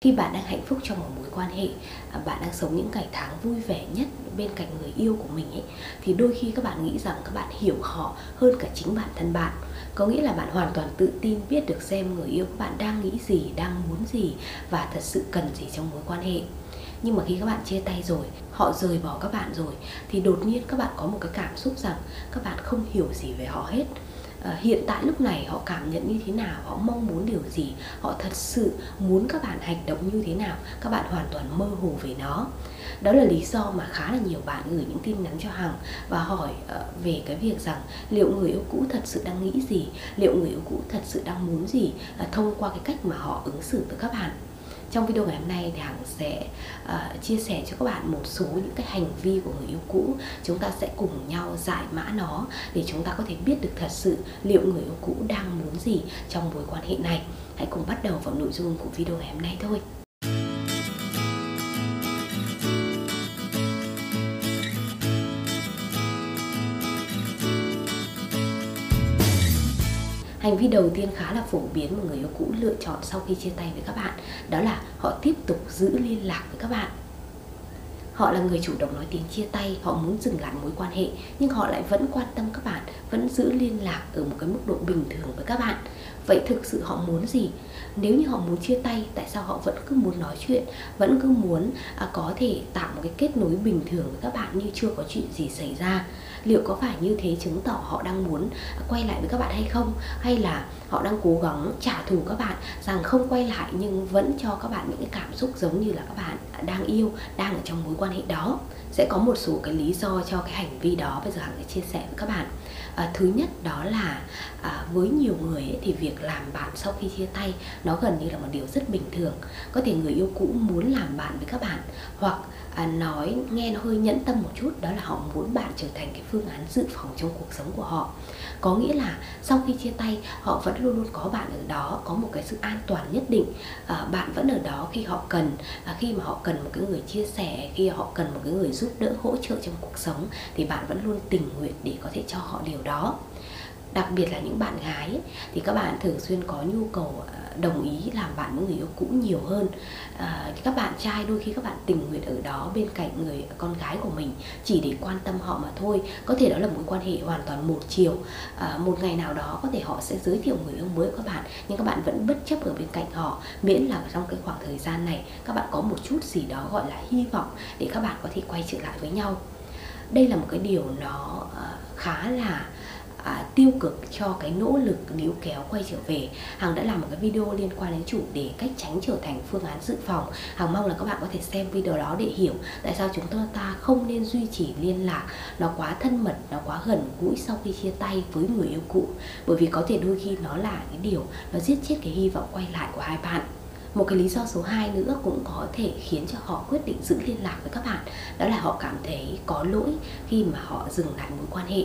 khi bạn đang hạnh phúc trong một mối quan hệ à, bạn đang sống những ngày tháng vui vẻ nhất bên cạnh người yêu của mình ấy, thì đôi khi các bạn nghĩ rằng các bạn hiểu họ hơn cả chính bản thân bạn. Có nghĩa là bạn hoàn toàn tự tin biết được xem người yêu của bạn đang nghĩ gì, đang muốn gì và thật sự cần gì trong mối quan hệ. Nhưng mà khi các bạn chia tay rồi, họ rời bỏ các bạn rồi, thì đột nhiên các bạn có một cái cảm xúc rằng các bạn không hiểu gì về họ hết. Ờ, hiện tại lúc này họ cảm nhận như thế nào? Họ mong muốn điều gì? Họ thật sự muốn các bạn hành động như thế nào? Các bạn hoàn toàn mơ hồ về nó. Đó là lý do mà khá là nhiều bạn gửi những tin nhắn cho hằng và hỏi uh, về cái việc rằng liệu người yêu cũ thật sự đang nghĩ gì? Liệu người yêu cũ thật sự đang muốn gì? Uh, thông qua cái cách mà họ ứng xử với các bạn trong video ngày hôm nay thì hằng sẽ uh, chia sẻ cho các bạn một số những cái hành vi của người yêu cũ. Chúng ta sẽ cùng nhau giải mã nó để chúng ta có thể biết được thật sự liệu người yêu cũ đang muốn gì trong mối quan hệ này. Hãy cùng bắt đầu vào nội dung của video ngày hôm nay thôi. Hành vi đầu tiên khá là phổ biến mà người yêu cũ lựa chọn sau khi chia tay với các bạn đó là họ tiếp tục giữ liên lạc với các bạn. Họ là người chủ động nói tiếng chia tay họ muốn dừng lại mối quan hệ nhưng họ lại vẫn quan tâm các bạn vẫn giữ liên lạc ở một cái mức độ bình thường với các bạn. Vậy thực sự họ muốn gì? Nếu như họ muốn chia tay tại sao họ vẫn cứ muốn nói chuyện vẫn cứ muốn à, có thể tạo một cái kết nối bình thường với các bạn như chưa có chuyện gì xảy ra? Liệu có phải như thế chứng tỏ họ đang muốn quay lại với các bạn hay không? Hay là họ đang cố gắng trả thù các bạn rằng không quay lại nhưng vẫn cho các bạn những cái cảm xúc giống như là các bạn đang yêu đang ở trong mối quan hệ đó? Sẽ có một số cái lý do cho cái hành vi đó bây giờ hằng sẽ chia sẻ với các bạn. À, thứ nhất đó là à, với nhiều người ấy, thì việc làm bạn sau khi chia tay nó gần như là một điều rất bình thường. Có thể người yêu cũ muốn làm bạn với các bạn hoặc à, nói nghe nó hơi nhẫn tâm một chút đó là họ muốn bạn trở thành cái phương án dự phòng trong cuộc sống của họ. Có nghĩa là sau khi chia tay họ vẫn luôn luôn có bạn ở đó có một cái sự an toàn nhất định. À, bạn vẫn ở đó khi họ cần à, khi mà họ cần một cái người chia sẻ khi họ cần một cái người giúp đỡ hỗ trợ trong cuộc sống thì bạn vẫn luôn tình nguyện để có thể cho họ điều đó đặc biệt là những bạn gái ấy, thì các bạn thường xuyên có nhu cầu ờ, đồng ý làm bạn với người yêu cũ nhiều hơn. À, các bạn trai đôi khi các bạn tình nguyện ở đó bên cạnh người con gái của mình chỉ để quan tâm họ mà thôi. Có thể đó là mối quan hệ hoàn toàn một chiều. À, một ngày nào đó có thể họ sẽ giới thiệu người yêu mới của các bạn nhưng các bạn vẫn bất chấp ở bên cạnh họ. Miễn là trong cái khoảng thời gian này các bạn có một chút gì đó gọi là hy vọng để các bạn có thể quay trở lại với nhau. Đây là một cái điều nó khá là à, tiêu cực cho cái nỗ lực níu kéo quay trở về. Hằng đã làm một cái video liên quan đến chủ đề cách tránh trở thành phương án dự phòng. Hằng mong là các bạn có thể xem video đó để hiểu tại sao chúng ta ta không nên duy trì liên lạc. Nó quá thân mật nó quá gần gũi sau khi chia tay với người yêu cũ. Bởi vì có thể đôi khi nó là cái điều nó giết chết cái hy vọng quay lại của hai bạn. Một cái lý do số 2 nữa cũng có thể khiến cho họ quyết định giữ liên lạc với các bạn. Đó là họ cảm thấy có lỗi khi mà họ dừng lại mối quan hệ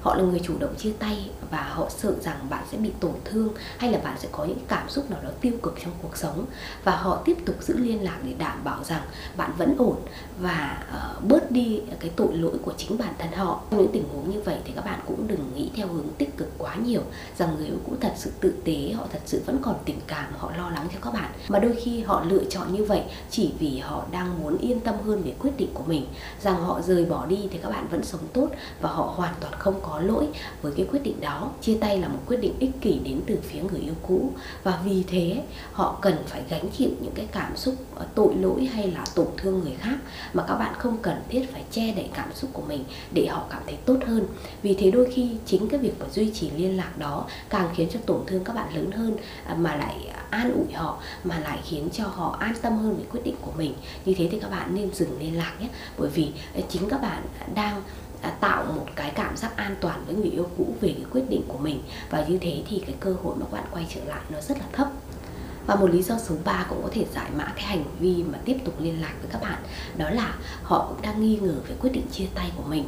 họ là người chủ động chia tay và họ sợ rằng bạn sẽ bị tổn thương hay là bạn sẽ có những cảm xúc nào đó tiêu cực trong cuộc sống. Và họ tiếp tục giữ liên lạc để đảm bảo rằng bạn vẫn ổn và uh, bớt đi cái tội lỗi của chính bản thân họ. Trong những tình huống như vậy thì các bạn cũng đừng nghĩ theo hướng tích cực quá nhiều rằng người yêu cũ thật sự tự tế họ thật sự vẫn còn tình cảm họ lo lắng cho các bạn. Mà đôi khi họ lựa chọn như vậy chỉ vì họ đang muốn yên tâm hơn về quyết định của mình. Rằng họ rời bỏ đi thì các bạn vẫn sống tốt và họ hoàn toàn không có có lỗi với cái quyết định đó, chia tay là một quyết định ích kỷ đến từ phía người yêu cũ. Và vì thế, họ cần phải gánh chịu những cái cảm xúc ờ, tội lỗi hay là tổn thương người khác mà các bạn không cần thiết phải che đậy cảm xúc của mình để họ cảm thấy tốt hơn. Vì thế đôi khi chính cái việc mà duy trì liên lạc đó càng khiến cho tổn thương các bạn lớn hơn à, mà lại an ủi họ, mà lại khiến cho họ an tâm hơn về quyết định của mình. Như thế thì các bạn nên dừng liên lạc nhé. Bởi vì ờ, chính các bạn đang À, tạo một cái cảm giác an toàn với người yêu cũ về cái quyết định của mình. Và như thế thì cái cơ hội mà bạn quay trở lại nó rất là thấp. Và một lý do số 3 cũng có thể giải mã cái hành vi mà tiếp tục liên lạc với các bạn đó là họ cũng đang nghi ngờ về quyết định chia tay của mình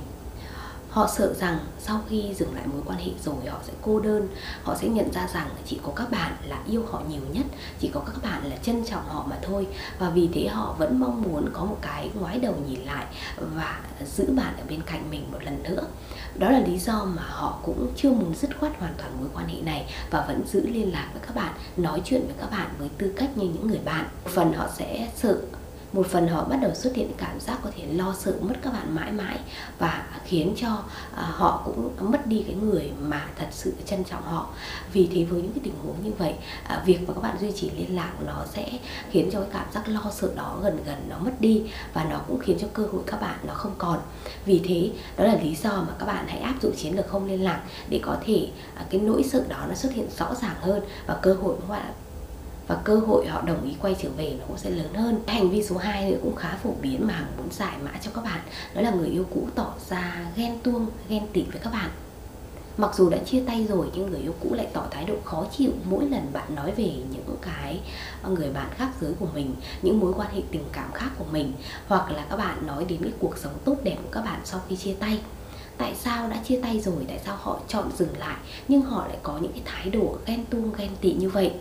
họ sợ rằng sau khi dừng lại mối quan hệ rồi họ sẽ cô đơn. Họ sẽ nhận ra rằng chỉ có các bạn là yêu họ nhiều nhất, chỉ có các bạn là trân trọng họ mà thôi. Và vì thế họ vẫn mong muốn có một cái ngoái đầu nhìn lại và giữ bạn ở bên cạnh mình một lần nữa. Đó là lý do mà họ cũng chưa muốn dứt khoát hoàn toàn mối quan hệ này và vẫn giữ liên lạc với các bạn, nói chuyện với các bạn với tư cách như những người bạn. Phần họ sẽ sợ một phần họ bắt đầu xuất hiện cảm giác có thể lo sợ, mất các bạn mãi mãi và khiến cho à, họ cũng mất đi cái người mà thật sự trân trọng họ. Vì thế với những cái tình huống như vậy à, việc mà các bạn duy trì liên lạc nó sẽ khiến cho cái cảm giác lo sợ đó gần gần nó mất đi và nó cũng khiến cho cơ hội các bạn nó không còn. Vì thế, đó là lý do mà các bạn hãy áp dụng chiến lược không liên lạc để có thể à, cái nỗi sợ đó nó xuất hiện rõ ràng hơn và cơ hội của các bạn và cơ hội họ đồng ý quay trở về nó cũng sẽ lớn hơn. Hành vi số 2 nữa cũng khá phổ biến mà hằng muốn giải mã cho các bạn. Đó là người yêu cũ tỏ ra ghen tuông, ghen tị với các bạn. Mặc dù đã chia tay rồi, nhưng người yêu cũ lại tỏ thái độ khó chịu mỗi lần bạn nói về những cái người bạn khác giới của mình, những mối quan hệ tình cảm khác của mình, hoặc là các bạn nói đến cái cuộc sống tốt đẹp của các bạn sau khi chia tay. Tại sao đã chia tay rồi? Tại sao họ chọn dừng lại? Nhưng họ lại có những cái thái độ ghen tuông, ghen tị như vậy?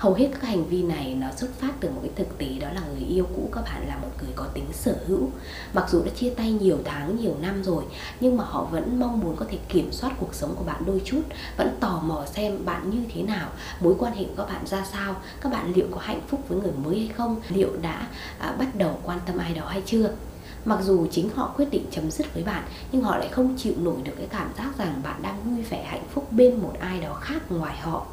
Hầu hết các hành vi này nó xuất phát từ một cái thực tế đó là người yêu cũ các bạn là một người có tính sở hữu. Mặc dù đã chia tay nhiều tháng nhiều năm rồi nhưng mà họ vẫn mong muốn có thể kiểm soát cuộc sống của bạn đôi chút vẫn tò mò xem bạn như thế nào mối quan hệ của các bạn ra sao các bạn liệu có hạnh phúc với người mới hay không liệu đã à, bắt đầu quan tâm ai đó hay chưa. Mặc dù chính họ quyết định chấm dứt với bạn nhưng họ lại không chịu nổi được cái cảm giác rằng bạn đang vui vẻ hạnh phúc bên một ai đó khác ngoài họ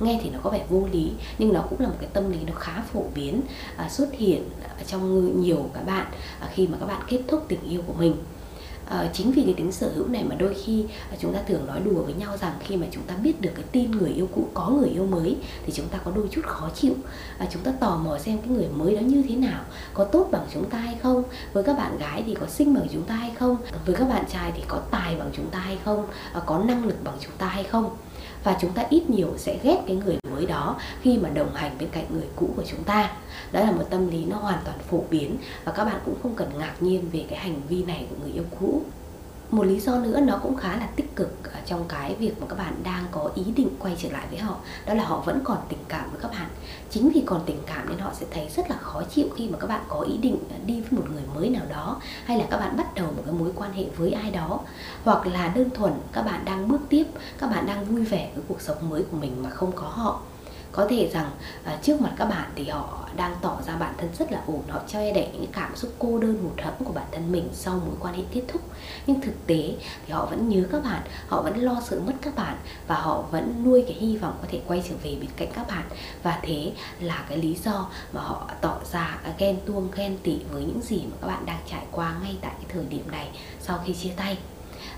nghe thì nó có vẻ vô lý nhưng nó cũng là một cái tâm lý nó khá phổ biến à, xuất hiện trong nhiều các bạn à, khi mà các bạn kết thúc tình yêu của mình. À, chính vì cái tính sở hữu này mà đôi khi à, chúng ta thường nói đùa với nhau rằng khi mà chúng ta biết được cái tin người yêu cũ có người yêu mới thì chúng ta có đôi chút khó chịu. À, chúng ta tò mò xem cái người mới đó như thế nào có tốt bằng chúng ta hay không với các bạn gái thì có xinh bằng chúng ta hay không với các bạn trai thì có tài bằng chúng ta hay không à, có năng lực bằng chúng ta hay không và chúng ta ít nhiều sẽ ghét cái người mới đó khi mà đồng hành bên cạnh người cũ của chúng ta. Đó là một tâm lý nó hoàn toàn phổ biến và các bạn cũng không cần ngạc nhiên về cái hành vi này của người yêu cũ. Một lý do nữa nó cũng khá là tích cực trong cái việc mà các bạn đang có ý định quay trở lại với họ, đó là họ vẫn còn tình cảm với các bạn. Chính vì còn tình cảm nên họ sẽ thấy rất là khó chịu khi mà các bạn có ý định đi với một người mới nào đó, hay là các bạn bắt đầu một cái mối quan hệ với ai đó. Hoặc là đơn thuần các bạn đang bước tiếp các bạn đang vui vẻ với cuộc sống mới của mình mà không có họ. Có thể rằng à, trước mặt các bạn thì họ đang tỏ ra bản thân rất là ổn họ che đậy những cảm xúc cô đơn hụt hẫng của bản thân mình sau mối quan hệ kết thúc. Nhưng thực tế thì họ vẫn nhớ các bạn họ vẫn lo sợ mất các bạn và họ vẫn nuôi cái hy vọng có thể quay trở về bên cạnh các bạn. Và thế là cái lý do mà họ tỏ ra ghen tuông ghen tị với những gì mà các bạn đang trải qua ngay tại cái thời điểm này sau khi chia tay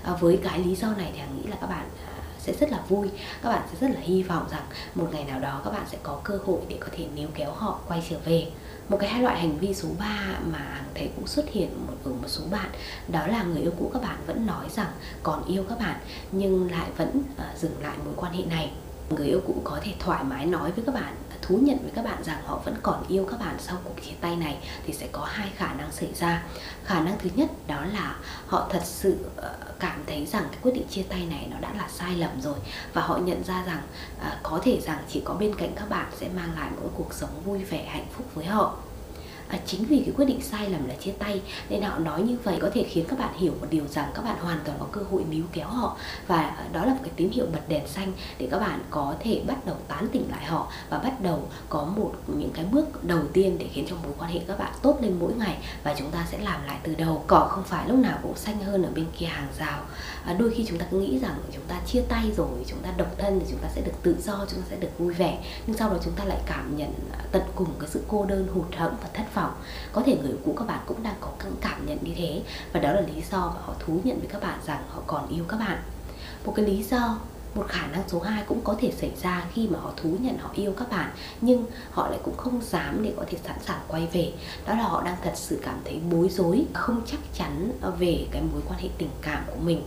à, với cái lý do này thì hằng nghĩ là các bạn à, sẽ rất là vui. Các bạn sẽ rất là hy vọng rằng một ngày nào đó các bạn sẽ có cơ hội để có thể níu kéo họ quay trở về. Một cái hai loại hành vi số 3 mà thấy cũng xuất hiện một ở một số bạn đó là người yêu cũ các bạn vẫn nói rằng còn yêu các bạn nhưng lại vẫn uh, dừng lại mối quan hệ này. Người yêu cũ có thể thoải mái nói với các bạn thú nhận với các bạn rằng họ vẫn còn yêu các bạn sau cuộc chia tay này, thì sẽ có hai khả năng xảy ra. Khả năng thứ nhất đó là họ thật sự ờ, cảm thấy rằng cái quyết định chia tay này nó đã là sai lầm rồi và họ nhận ra rằng ờ, có thể rằng chỉ có bên cạnh các bạn sẽ mang lại một cuộc sống vui vẻ, hạnh phúc với họ và chính vì cái quyết định sai lầm là chia tay nên họ nói như vậy có thể khiến các bạn hiểu một điều rằng các bạn hoàn toàn có cơ hội níu kéo họ. Và ờ, đó là một cái tín hiệu bật đèn xanh để các bạn có thể bắt đầu tán tỉnh lại họ và bắt đầu có một những cái bước đầu tiên để khiến cho mối quan hệ các bạn tốt lên mỗi ngày. Và chúng ta sẽ làm lại từ đầu cỏ không phải lúc nào cũng xanh hơn ở bên kia hàng rào. À, đôi khi chúng ta cứ nghĩ rằng chúng ta chia tay rồi chúng ta độc thân thì chúng ta sẽ được tự do chúng ta sẽ được vui vẻ. Nhưng sau đó chúng ta lại cảm nhận tận cùng cái sự cô đơn hụt hẫng và thất vọng có thể người cũ các bạn cũng đang có cảm nhận như thế. Và đó là lý do mà họ thú nhận với các bạn rằng họ còn yêu các bạn. Một cái lý do, một khả năng số 2 cũng có thể xảy ra khi mà họ thú nhận họ yêu các bạn, nhưng họ lại cũng không dám để có thể sẵn sàng quay về. Đó là họ đang thật sự cảm thấy bối rối, không chắc chắn về cái mối quan hệ tình cảm của mình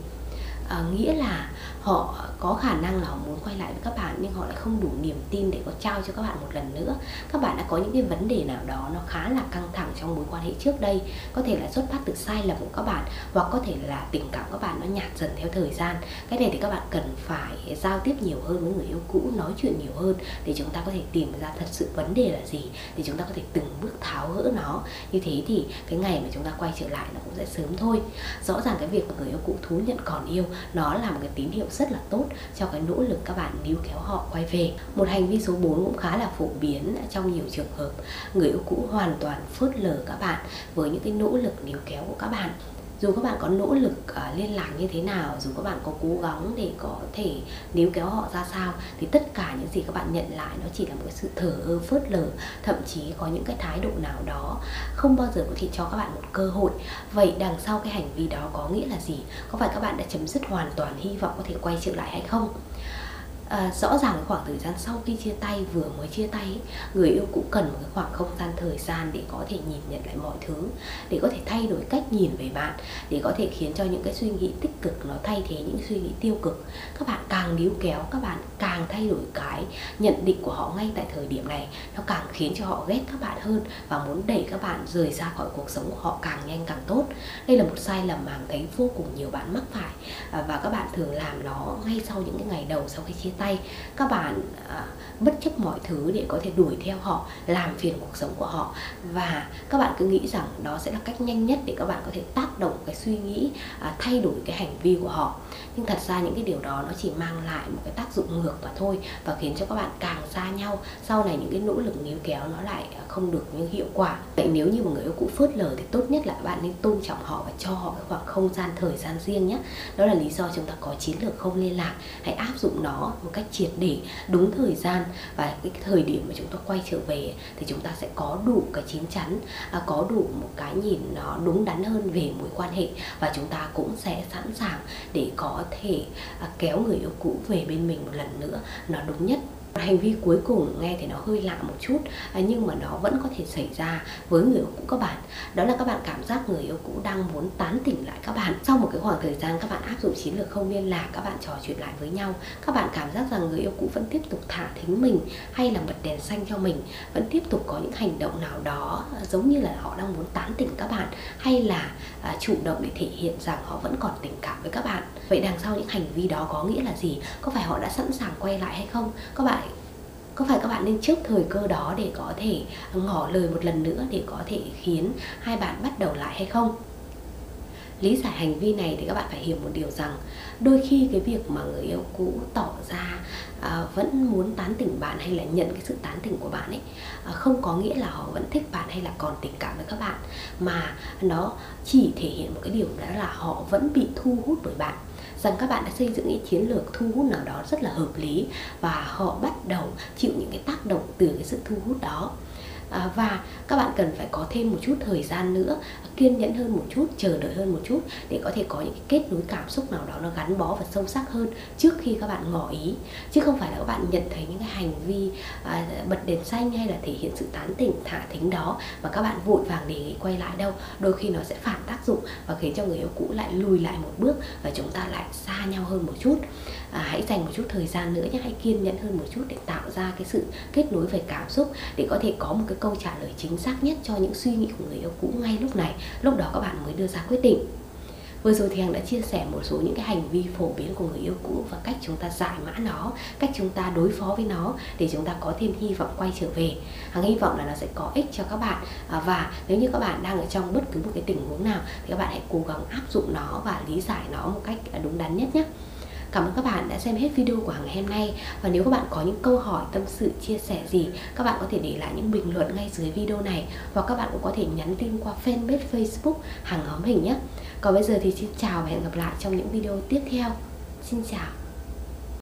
à, nghĩa là họ có khả năng là họ muốn quay lại với các bạn nhưng họ lại không đủ niềm tin để có trao cho các bạn một lần nữa. Các bạn đã có những cái vấn đề nào đó nó khá là căng thẳng trong mối quan hệ trước đây có thể là xuất phát từ sai lầm của các bạn hoặc có thể là tình cảm các bạn nó nhạt dần theo thời gian. Cái này thì các bạn cần phải giao tiếp nhiều hơn với người yêu cũ nói chuyện nhiều hơn để chúng ta có thể tìm ra thật sự vấn đề là gì để chúng ta có thể từng bước tháo gỡ nó. Như thế thì cái ngày mà chúng ta quay trở lại nó cũng sẽ sớm thôi. Rõ ràng cái việc mà người yêu cũ thú nhận còn yêu nó là một cái tín hiệu rất là tốt cho cái nỗ lực các bạn níu kéo họ quay về. Một hành vi số 4 cũng khá là phổ biến trong nhiều trường hợp. Người yêu cũ hoàn toàn phớt lờ các bạn với những cái nỗ lực níu kéo của các bạn dù các bạn có nỗ lực uh, liên lạc như thế nào dù các bạn có cố gắng để có thể níu kéo họ ra sao thì tất cả những gì các bạn nhận lại nó chỉ là một cái sự thờ ơ phớt lờ thậm chí có những cái thái độ nào đó không bao giờ có thể cho các bạn một cơ hội. Vậy đằng sau cái hành vi đó có nghĩa là gì? Có phải các bạn đã chấm dứt hoàn toàn hy vọng có thể quay trở lại hay không? À, rõ ràng khoảng thời gian sau khi chia tay vừa mới chia tay người yêu cũng cần một cái khoảng không gian thời gian để có thể nhìn nhận lại mọi thứ để có thể thay đổi cách nhìn về bạn để có thể khiến cho những cái suy nghĩ tích cực nó thay thế những suy nghĩ tiêu cực. Các bạn càng níu kéo các bạn càng thay đổi cái nhận định của họ ngay tại thời điểm này nó càng khiến cho họ ghét các bạn hơn và muốn đẩy các bạn rời ra khỏi cuộc sống của họ càng nhanh càng tốt. Đây là một sai lầm mà thấy vô cùng nhiều bạn mắc phải à, và các bạn thường làm nó ngay sau những cái ngày đầu sau khi chia tay, các bạn à, bất chấp mọi thứ để có thể đuổi theo họ, làm phiền cuộc sống của họ. Và các bạn cứ nghĩ rằng đó sẽ là cách nhanh nhất để các bạn có thể tác động cái suy nghĩ à, thay đổi cái hành vi của họ. Nhưng thật ra những cái điều đó nó chỉ mang lại một cái tác dụng ngược mà thôi và khiến cho các bạn càng xa nhau. Sau này những cái nỗ lực níu kéo nó lại à, không được như hiệu quả. Vậy nếu như một người yêu cũ phớt lờ thì tốt nhất là bạn nên tôn trọng họ và cho họ cái khoảng không gian thời gian riêng nhé. Đó là lý do chúng ta có chiến lược không liên lạc. Hãy áp dụng nó một cách triệt để đúng thời gian và cái thời điểm mà chúng ta quay trở về thì chúng ta sẽ có đủ cái chín chắn à, có đủ một cái nhìn nó đúng đắn hơn về mối quan hệ và chúng ta cũng sẽ sẵn sàng để có thể à, kéo người yêu cũ về bên mình một lần nữa. Nó đúng nhất hành vi cuối cùng nghe thì nó hơi lạ một chút à, nhưng mà nó vẫn có thể xảy ra với người yêu cũ các bạn. Đó là các bạn cảm giác người yêu cũ đang muốn tán tỉnh lại các bạn. Sau một cái khoảng thời gian các bạn áp dụng chiến lược không liên lạc, các bạn trò chuyện lại với nhau, các bạn cảm giác rằng người yêu cũ vẫn tiếp tục thả thính mình hay là bật đèn xanh cho mình, vẫn tiếp tục có những hành động nào đó à, giống như là họ đang muốn tán tỉnh các bạn hay là à, chủ động để thể hiện rằng họ vẫn còn tình cảm với các bạn. Vậy đằng sau những hành vi đó có nghĩa là gì? Có phải họ đã sẵn sàng quay lại hay không? Các bạn có phải các bạn nên trước thời cơ đó để có thể ngỏ lời một lần nữa để có thể khiến hai bạn bắt đầu lại hay không? Lý giải hành vi này thì các bạn phải hiểu một điều rằng đôi khi cái việc mà người yêu cũ tỏ ra à, vẫn muốn tán tỉnh bạn hay là nhận cái sự tán tỉnh của bạn ấy à, không có nghĩa là họ vẫn thích bạn hay là còn tình cảm với các bạn mà nó chỉ thể hiện một cái điều đó là họ vẫn bị thu hút bởi bạn. Rằng các bạn đã xây dựng những chiến lược thu hút nào đó rất là hợp lý và họ bắt đầu chịu những cái tác động từ cái sự thu hút đó à, và các bạn cần phải có thêm một chút thời gian nữa kiên nhẫn hơn một chút chờ đợi hơn một chút để có thể có những cái kết nối cảm xúc nào đó nó gắn bó và sâu sắc hơn trước khi các bạn ngỏ ý. Chứ không phải là các bạn nhận thấy những cái hành vi à, bật đèn xanh hay là thể hiện sự tán tỉnh thả thính đó và các bạn vội vàng đề nghị quay lại đâu. Đôi khi nó sẽ phản tác dụng và khiến cho người yêu cũ lại lùi lại một bước và chúng ta lại xa nhau hơn một chút. À, hãy dành một chút thời gian nữa nhé hãy kiên nhẫn hơn một chút để tạo ra cái sự kết nối về cảm xúc để có thể có một cái câu trả lời chính xác nhất cho những suy nghĩ của người yêu cũ ngay lúc này lúc đó các bạn mới đưa ra quyết định Vừa rồi thì Hằng đã chia sẻ một số những cái hành vi phổ biến của người yêu cũ và cách chúng ta giải mã nó, cách chúng ta đối phó với nó để chúng ta có thêm hy vọng quay trở về. Hằng hy vọng là nó sẽ có ích cho các bạn à, và nếu như các bạn đang ở trong bất cứ một cái tình huống nào thì các bạn hãy cố gắng áp dụng nó và lý giải nó một cách à, đúng đắn nhất nhé. Cảm ơn các bạn đã xem hết video của Hằng hôm nay. Và nếu các bạn có những câu hỏi, tâm sự, chia sẻ gì Các bạn có thể để lại những bình luận ngay dưới video này. Hoặc các bạn cũng có thể nhắn tin qua fanpage Facebook Hằng Hóm Hình nhé. Còn bây giờ thì xin chào và hẹn gặp lại trong những video tiếp theo. Xin chào.